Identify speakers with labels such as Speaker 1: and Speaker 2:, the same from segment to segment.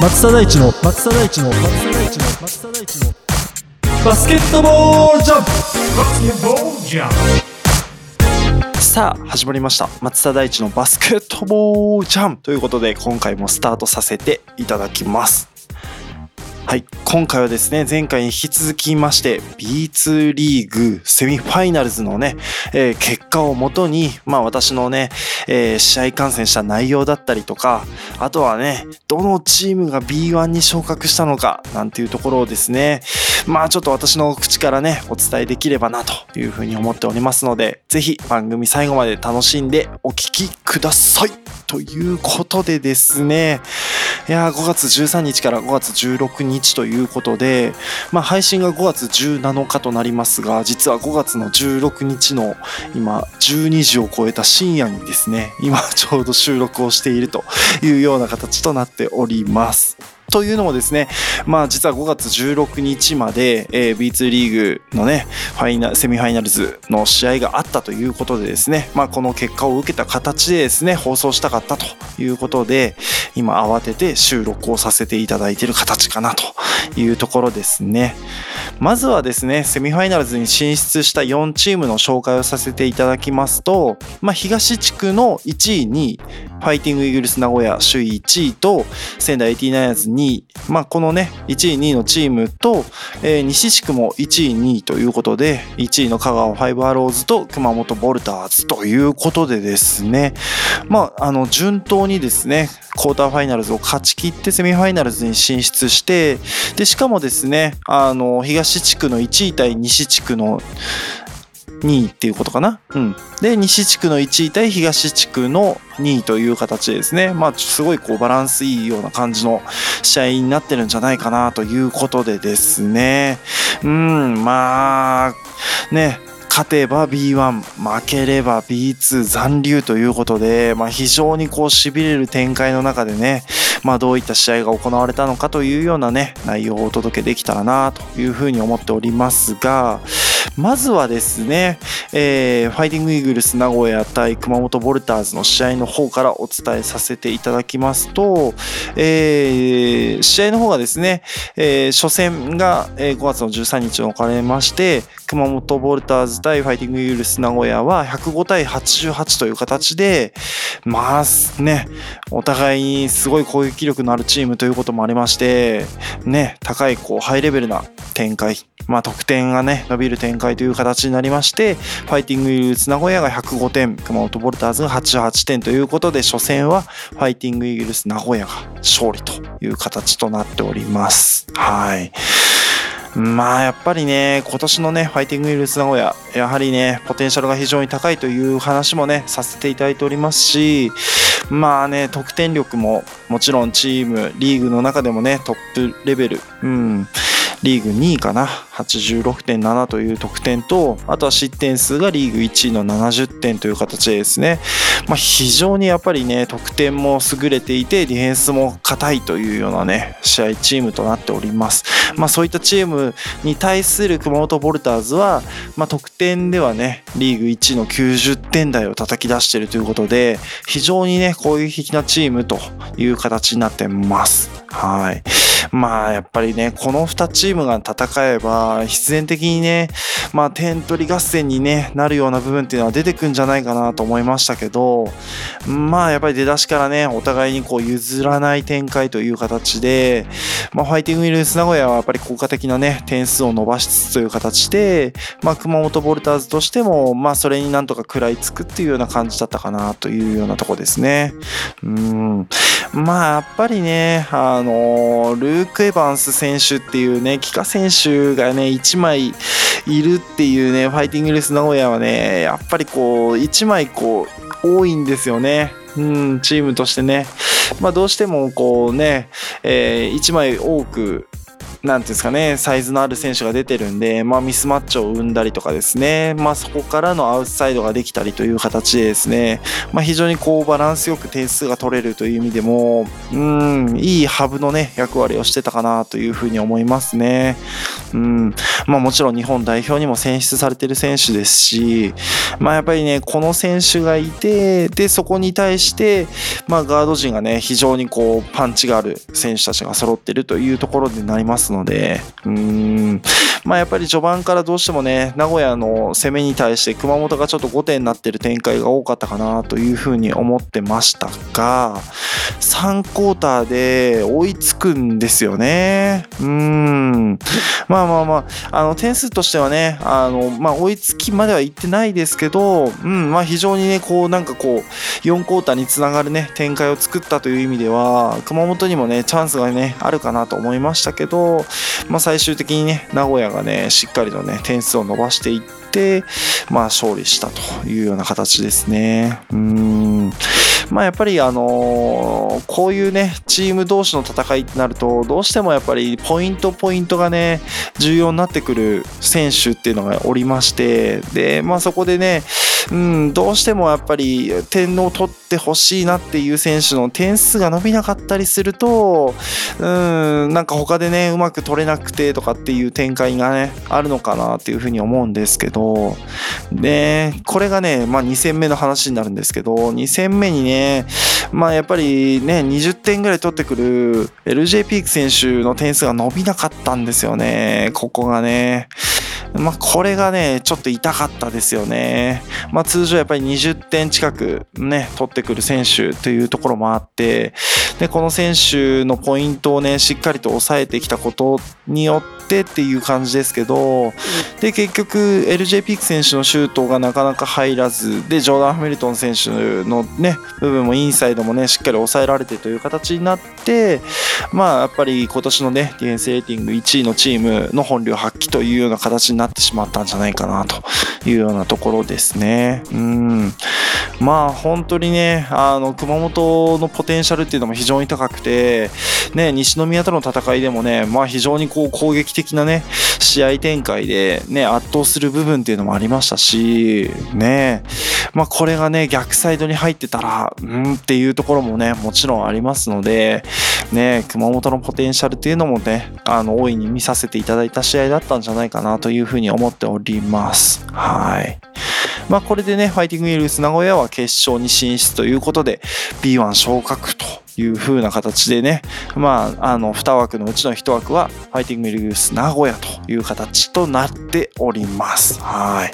Speaker 1: 松田大地の松田大地の松田大地の松田大地のバスケットボールジャンプ
Speaker 2: さあ始まりました。松田大地のバスケットボールジャンプということで今回もスタートさせていただきます。はい。今回はですね前回に引き続きまして B2 リーグセミファイナルズのね、えー結果をもとにまあ私のね、えー試合観戦した内容だったりとかあとはねどのチームが B1 に昇格したのかなんていうところをですねまあちょっと私の口からねお伝えできればなというふうに思っておりますのでぜひ番組最後まで楽しんでお聞きください。ということでですねいや5月13日から5月16日ということで、まあ、配信が5月17日となりますが実は5月の16日の今12時を超えた深夜にですね今ちょうど収録をしているというような形となっております。というのもですね、まあ実は5月16日まで、えー B2 リーグのね、ファイナセミファイナルズの試合があったということでですね、まあこの結果を受けた形でですね、放送したかったということで、今慌てて収録をさせていただいている形かなというところですね。まずはですね、セミファイナルズに進出した4チームの紹介をさせていただきますと、まあ東地区の1位にファイティングイーグルス名古屋首位1位と仙台 89ers 2位、まあ、このね1位2位のチームと、えー西地区も1位2位ということで1位の香川ファイブアローズと熊本ヴォルターズということでですね。まああの順当にですねクォーターファイナルズを勝ち切ってセミファイナルズに進出してでしかもですねあの東地区の1位対西地区の2位っていうことかな。うん。で、西地区の1位対東地区の2位という形ですね、まあ、すごいこうバランスいいような感じの試合になってるんじゃないかなということでですね、うん、まあ、ね、勝てば B1 負ければ B2 残留ということで、まあ、非常にこうしびれる展開の中でね、まあ、どういった試合が行われたのかというようなね内容をお届けできたらなというふうに思っておりますがまずはですね、えーファイティングイーグルス名古屋対熊本ボルターズの試合の方からお伝えさせていただきますと、えー試合の方がですね、えー初戦が5月の13日に置かれまして熊本ボルターズ対ファイティングイーグルス名古屋は105対88という形でまあねお互いにすごい攻撃力のあるチームということもありましてね高いこうハイレベルな展開まあ得点がね伸びる展開という形になりましてファイティングイーグルス名古屋が105点熊本ボルターズが88点ということで初戦はファイティングイーグルス名古屋が勝利という形となっております。はい。まあやっぱりね今年のねファイティングイーグルス名古屋やはりねポテンシャルが非常に高いという話もねさせていただいておりますしまあね得点力ももちろんチームリーグの中でもねトップレベルうん。リーグ2位かな。86.7という得点とあとは失点数がリーグ1位の70点という形でですね、まあ、非常にやっぱりね得点も優れていてディフェンスも硬いというようなね試合チームとなっております、まあ、そういったチームに対する熊本ボルターズは、まあ、得点ではねリーグ1の90点台を叩き出しているということで非常にね攻撃的なチームという形になってます。はい。まあやっぱりねこの2チームが戦えば必然的にねまあ点取り合戦に、ね、なるような部分っていうのは出てくんじゃないかなと思いましたけどまあやっぱり出だしからねお互いにこう譲らない展開という形で、まあ、ファイティングウィルス名古屋はやっぱり効果的なね点数を伸ばしつつという形で、まあ、熊本ボルターズとしてもまあそれになんとか食らいつくっていうような感じだったかなというようなとこですね。うんまあやっぱりねあのルーク・エヴァンス選手っていうね帰化選手がね1枚いるっていうねファイティングレス名古屋はねやっぱりこう1枚こう多いんですよね。うん、チームとしてね、まあ、どうしてもこうね、え1枚多くなんていうんですかね、サイズのある選手が出てるんで、まあ、ミスマッチを生んだりとかですね、まあ、そこからのアウトサイドができたりという形でですね、まあ、非常にこうバランスよく点数が取れるという意味でも、うん、いいハブのね、役割をしてたかなというふうに思いますね。うん、まあ、もちろん日本代表にも選出されてる選手ですし、まあ、やっぱりね、この選手がいて、で、そこに対して、まあ、ガード陣がね、非常にこう、パンチがある選手たちが揃ってるというところになりますので、うーん、まあ、やっぱり序盤からどうしてもね、名古屋の攻めに対して熊本がちょっと5点になってる展開が多かったかなというふうに思ってましたが、3クォーターで追いつくんですよね。うん。まあまあまあ、あの、点数としてはね、あの、まあ、追いつきまではいってないですけど、うん、まあ、非常にね、こう、なんかこう、4クォーターにつながるね、展開を作ったという意味では、熊本にもね、チャンスがね、あるかなと思いましたけど、まあ、最終的にね、名古屋がね、しっかりとね、点数を伸ばしていって、まあ、勝利したというような形ですね。うん。まあ、やっぱり、あのーこういうね、チーム同士の戦いってなると、どうしてもやっぱり、ポイントポイントがね、重要になってくる選手っていうのがおりまして、で、まあ、そこでね、うん、どうしてもやっぱり点を取ってほしいなっていう選手の点数が伸びなかったりすると、うん、なんか他でね、うまく取れなくてとかっていう展開がね、あるのかなっていうふうに思うんですけど、で、これがね、まあ2戦目の話になるんですけど、2戦目にね、まあやっぱりね、20点ぐらい取ってくる LJ ピーク選手の点数が伸びなかったんですよね、ここがね。まあ、これがね、ちょっと痛かったですよね。まあ、通常やっぱり20点近くね、取ってくる選手というところもあって、で、この選手のポイントをね、しっかりと抑えてきたことによってっていう感じですけど、で、結局、LJ ピーク選手のシュートがなかなか入らず、で、ジョーダン・ハミルトン選手のね、部分もインサイドもね、しっかり抑えられてという形になって、まあ、やっぱり今年のね、ディフェンスレーティング1位のチームの本領発揮というような形になっててしまったんじゃないかなというようなところですね。うん。まあ、本当にね、あの、熊本のポテンシャルっていうのも非常に高くて、ね、西宮との戦いでもね、まあ非常にこう攻撃的なね、試合展開でね、圧倒する部分っていうのもありましたし、ね、まあこれがね、逆サイドに入ってたら、うんっていうところもね、もちろんありますので、ね、熊本のポテンシャルっていうのもね、あの、大いに見させていただいた試合だったんじゃないかなというふうに思っております。はい。まあこれでね、ファイティングイールス名古屋は決勝に進出ということで、B1 昇格という風な形でね、まあ、あの、2枠のうちの1枠は、ファイティングイーグルス名古屋という形となっております。はい。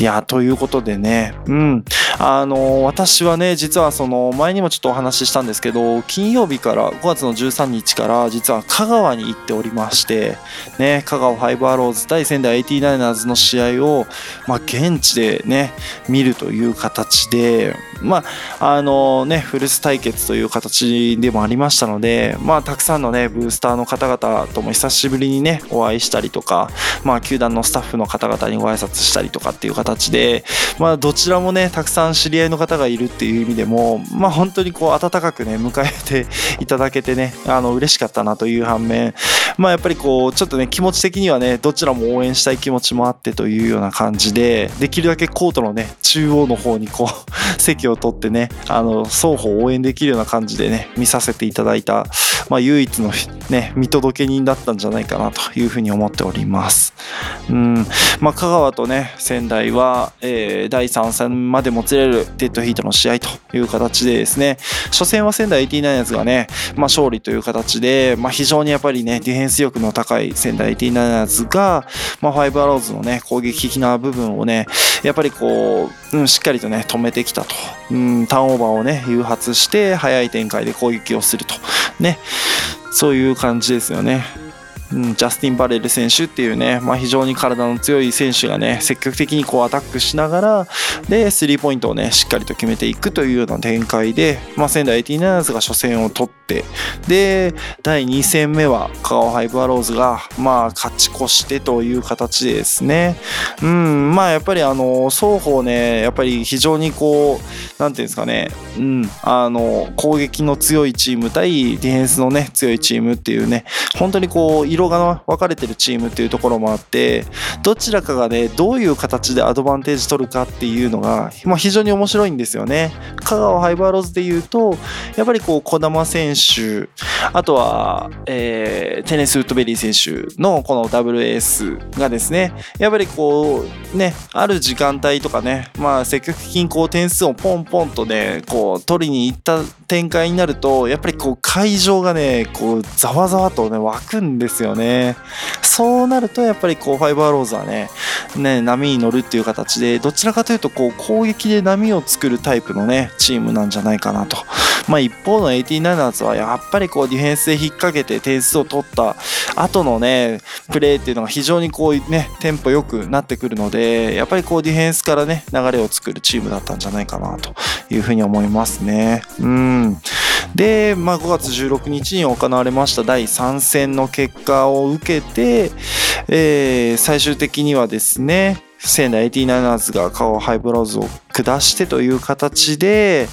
Speaker 2: いや、ということでね、うん。あの、私はね、実はその、前にもちょっとお話ししたんですけど、金曜日から、5月の13日から、実は香川に行っておりまして、ね、香川ファイブアローズ対仙台 89ers の試合を、まあ、現地でね、見るという形で、まあ、あのね、フルス対決という形でもありましたので、まあ、たくさんのね、ブースターの方々とも久しぶりにね、お会いしたりとか、まあ、球団のスタッフの方々にご挨拶したりとかっていう形で、まあ、どちらもね、たくさん知り合いの方がいるっていう意味でも、まあ、本当にこう、温かくね、迎えて いただけてね、あの、嬉しかったなという反面、まあ、やっぱりこう、ちょっとね、気持ち的にはね、どちらも応援したい気持ちもあってというような感じで、できるだけコートのね、中央の方にこう、席を取ってね、あの、双方応援できるような感じでね、見させていただいた、まあ、唯一のね、見届け人だったんじゃないかなというふうに思っております。うん、まあ、香川とね、仙台は、えー第3戦までもつれるデッドヒートの試合という形でですね、初戦は仙台 89ers がね、まあ、勝利という形で、まあ、非常にやっぱりね、ディフェンス力の高い仙台 89ers が、まあ、ファイブアローズのね、攻撃的な部分をね、やっぱりこう、うん、しっかりとね、止めてきたと。うん、ターンオーバーをね、誘発して、早い展開で攻撃をすると。ね、そういう感じですよね。うん、ジャスティン・バレル選手っていうね、まあ、非常に体の強い選手がね、積極的にこうアタックしながら、で、スリーポイントをね、しっかりと決めていくというような展開で、まあ、仙台 89ers が初戦を取って、で、第2戦目は香川ファイブアローズが、まあ、勝ち越してという形でですね、うん、まあ、やっぱりあの、双方ね、やっぱり非常にこう、なんていうんですかね、うん、あの攻撃の強いチーム対ディフェンスのね強いチームっていうね本当にこう色が分かれてるチームっていうところもあってどちらかがねどういう形でアドバンテージ取るかっていうのが、まあ、非常に面白いんですよね。香川ハイバーローズでいうとやっぱりこう児玉選手あとは、えーテネス・ウッドベリー選手のこのダブルエースがですねやっぱりこうねある時間帯とかねまあ積極的にこう点数をポンポンとねこう取りに行った展開になるとやっぱりこう会場がねこうざわざわとね湧くんですよね。そうなるとやっぱりこうファイバーローズはねね波に乗るっていう形でどちらかというとこう攻撃で波を作るタイプのねチームなんじゃないかなと。まあ一方の 89ers はやっぱりこうディフェンスで引っ掛けて点数を取った後のねプレーっていうのが非常にこうねテンポ良くなってくるのでやっぱりこうディフェンスからね流れを作るチームだったんじゃないかなというふうに思いますね。うん。で、まあ、5月16日に行われました第3戦の結果を受けて、えー最終的にはですね仙台 89ers がカオハイブローズを下してという形で、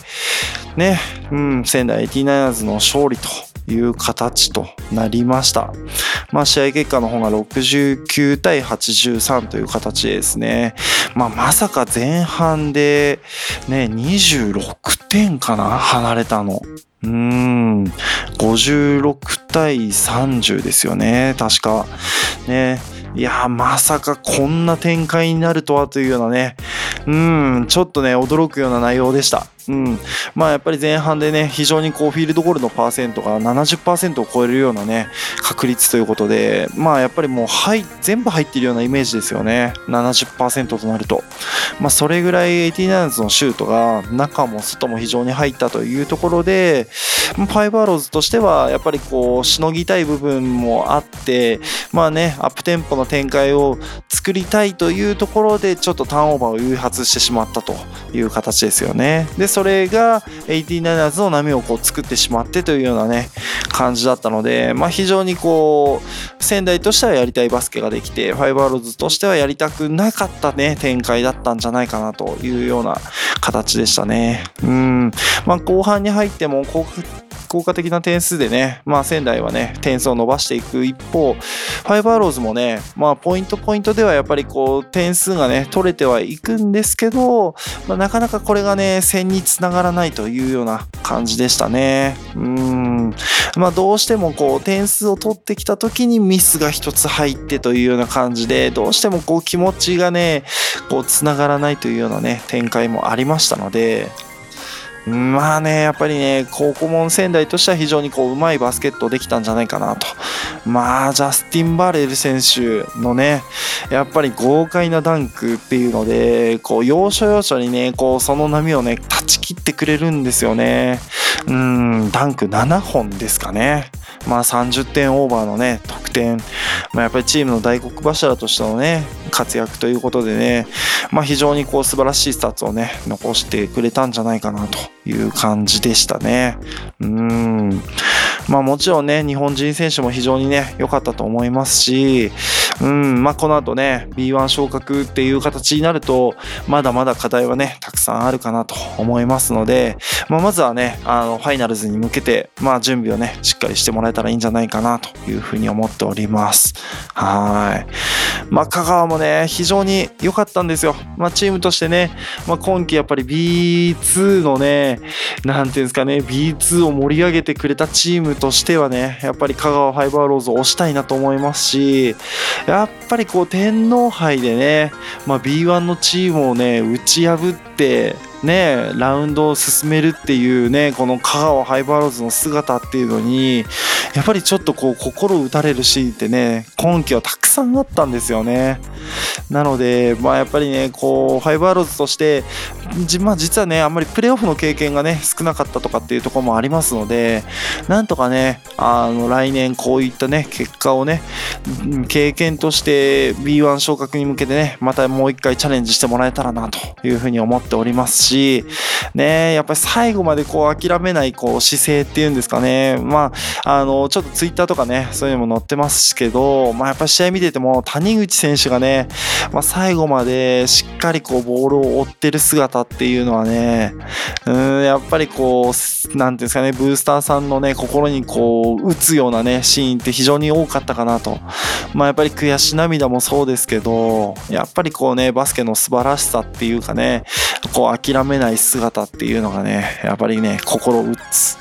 Speaker 2: ね、うん、仙台 89ers の勝利という形となりました。まあ、試合結果の方が69対83という形でですね、まあ、まさか前半で、ね、26点かな離れたの。うーん、56対30ですよね、確か。ね。いやまさかこんな展開になるとはというようなね、うーん、ちょっとね、驚くような内容でした。うん、まあやっぱり前半でね、非常にこうフィールドゴールのパーセントが70%を超えるようなね、確率ということで、まあやっぱりもう入全部入っているようなイメージですよね、70%となると。まあそれぐらい 89ers のシュートが中も外も非常に入ったというところで、ファイバーローズとしてはやっぱりこうしのぎたい部分もあって、まあね、アップテンポの展開を作りたいというところでちょっとターンオーバーを誘発してしまったという形ですよね。で、それが 89ers の波をこう作ってしまってというようなね、感じだったので、まあ非常にこう、仙台としてはやりたいバスケができて、ファイバーローズとしてはやりたくなかったね、展開だったんじゃないかなというような形でしたね。うん。まあ後半に入っても効果的な点数でね、まあ、仙台はね、点数を伸ばしていく一方、ファイバーローズもね、まあ、ポイントポイントではやっぱりこう、点数がね、取れてはいくんですけど、まあ、なかなかこれがね、戦につながらないというような感じでしたね。うん。まあ、どうしてもこう、点数を取ってきた時にミスが一つ入ってというような感じで、どうしてもこう、気持ちがね、こう、つながらないというようなね、展開もありましたので、まあね、やっぱりね、高校門仙台としては非常にこう、うまいバスケットできたんじゃないかなと。まあ、ジャスティン・バレル選手のね、やっぱり豪快なダンクっていうので、こう、要所要所にね、こう、その波をね、断ち切ってくれるんですよね。うん、ダンク7本ですかね。まあ、30点オーバーのね、得点。まあ、やっぱりチームの大黒柱としてのね、活躍ということでね、まあ、非常にこう素晴らしいスタッツをね、残してくれたんじゃないかなという感じでしたね。うん。まあもちろんね、日本人選手も非常にね、良かったと思いますし、うん、まあこの後ね、B1 昇格っていう形になると、まだまだ課題はね、たくさんあるかなと思いますので、まあまずはね、あの、ファイナルズに向けて、まあ準備をね、しっかりしてもらえたらいいんじゃないかなというふうに思っております。はい。まあ香川もね、非常に良かったんですよ。まあチームとしてね、まあ今季やっぱり B2 のね、なんていうんですかね、B2 を盛り上げてくれたチームとしてはね、やっぱり香川ファイバーローズを押したいなと思いますし、やっぱりこう天皇杯でね、まあ、B1 のチームをね、打ち破って、ね、ラウンドを進めるっていうね、この香川ハイバーローズの姿っていうのに、やっぱりちょっとこう心打たれるシーンってね、今季はたくさんあったんですよね。なので、まあやっぱりね、こう、ファイバーローズとして、まあ実はね、あんまりプレーオフの経験がね、少なかったとかっていうところもありますので、なんとかね、あの、来年こういったね、結果をね、経験として B1 昇格に向けてね、またもう一回チャレンジしてもらえたらなというふうに思っておりますし、しね、やっぱり最後までこう諦めないこう姿勢っていうんですかね、まあ、あの、ちょっとツイッターとかね、そういうのも載ってますけど、まあ、やっぱり試合見てても、谷口選手がね、まあ、最後までしっかりこうボールを追ってる姿っていうのはね、うん、やっぱりこう、なんていうんですかね、ブースターさんのね、心にこう、打つようなね、シーンって非常に多かったかなと。まあ、やっぱり悔し涙もそうですけど、やっぱりこうね、バスケの素晴らしさっていうかね、こう諦めない姿っていうのがね、やっぱりね、心打つ、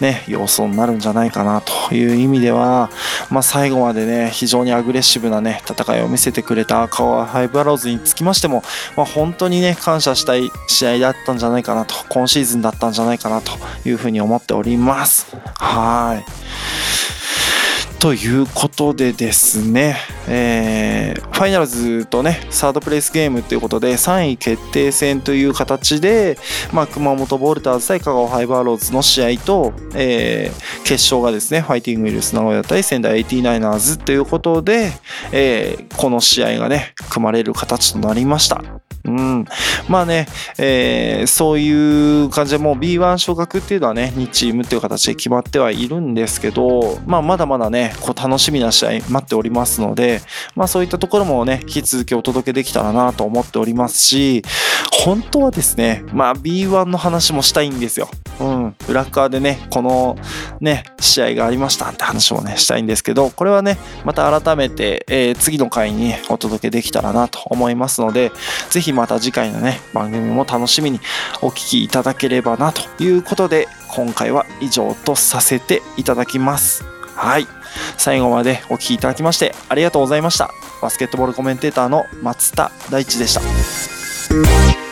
Speaker 2: ね、要素になるんじゃないかなという意味では、まあ、最後までね、非常にアグレッシブなね、戦いを見せてくれたカワハイブアローズにつきましても、まあ、本当にね、感謝したい試合だったんじゃないかなと、今シーズンだったんじゃないかなというふうに思っております。はい。ということでですね、えーファイナルズとね、サードプレイスゲームということで、3位決定戦という形で、まあ、熊本ボルターズ対香川ハイバーローズの試合と、えー決勝がですね、ファイティングウィルス名古屋対仙台 89ers ということで、えーこの試合がね、組まれる形となりました。うん、まあね、えーそういう感じでもう B1 昇格っていうのはね2チームっていう形で決まってはいるんですけど、まあ、まだまだねこう楽しみな試合待っておりますので、まあ、そういったところもね引き続きお届けできたらなと思っておりますし本当はですね、まあ、B1 の話もしたいんですよ。うん、裏側でねこのね試合がありましたって話もねしたいんですけどこれはねまた改めて、えー次の回にお届けできたらなと思いますのでぜひまた次回のね番組も楽しみにお聞きいただければなということで今回は以上とさせていただきます。はい。最後までお聞きいただきましてありがとうございました。バスケットボールコメンテーターの松田大地でした。